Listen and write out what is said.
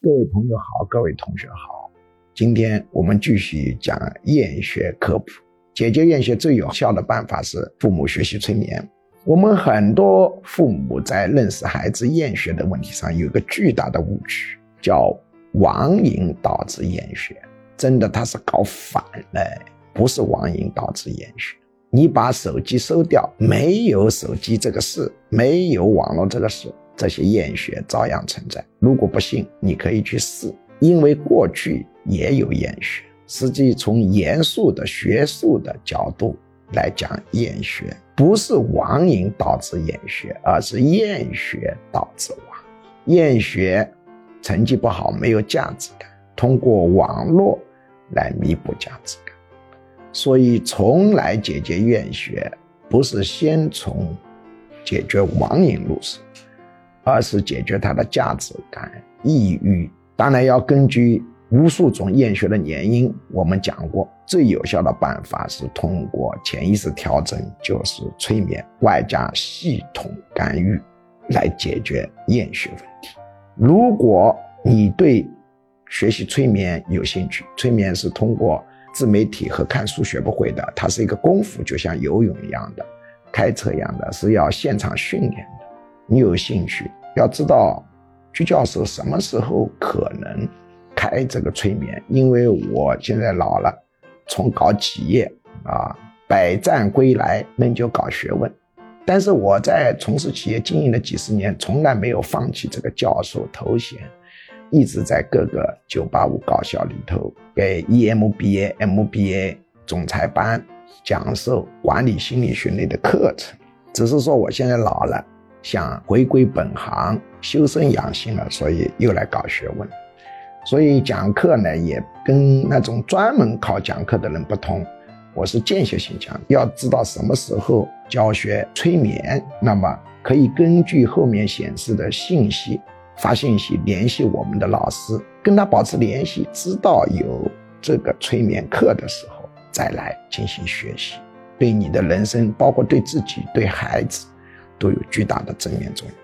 各位朋友好，各位同学好，今天我们继续讲厌学科普。解决厌学最有效的办法是父母学习催眠。我们很多父母在认识孩子厌学的问题上有一个巨大的误区，叫网瘾导致厌学。真的他是搞反了，不是网瘾导致厌学。你把手机收掉，没有手机这个事，没有网络这个事。这些厌学照样存在。如果不信，你可以去试，因为过去也有厌学。实际从严肃的学术的角度来讲，厌学不是网瘾导致厌学，而是厌学导致网。厌学成绩不好，没有价值感，通过网络来弥补价值感。所以，从来解决厌学，不是先从解决网瘾入手。而是解决他的价值感、抑郁，当然要根据无数种厌学的原因。我们讲过，最有效的办法是通过潜意识调整，就是催眠，外加系统干预，来解决厌学问题。如果你对学习催眠有兴趣，催眠是通过自媒体和看书学不会的，它是一个功夫，就像游泳一样的，开车一样的，是要现场训练的。你有兴趣？要知道，鞠教授什么时候可能开这个催眠？因为我现在老了，从搞企业啊，百战归来，那就搞学问。但是我在从事企业经营了几十年，从来没有放弃这个教授头衔，一直在各个九八五高校里头给 EMBA、MBA 总裁班讲授管理心理学类的课程。只是说我现在老了。想回归本行，修身养性了，所以又来搞学问。所以讲课呢，也跟那种专门考讲课的人不同。我是间歇性讲，要知道什么时候教学催眠，那么可以根据后面显示的信息发信息联系我们的老师，跟他保持联系，知道有这个催眠课的时候再来进行学习，对你的人生，包括对自己、对孩子。都有巨大的正面作用。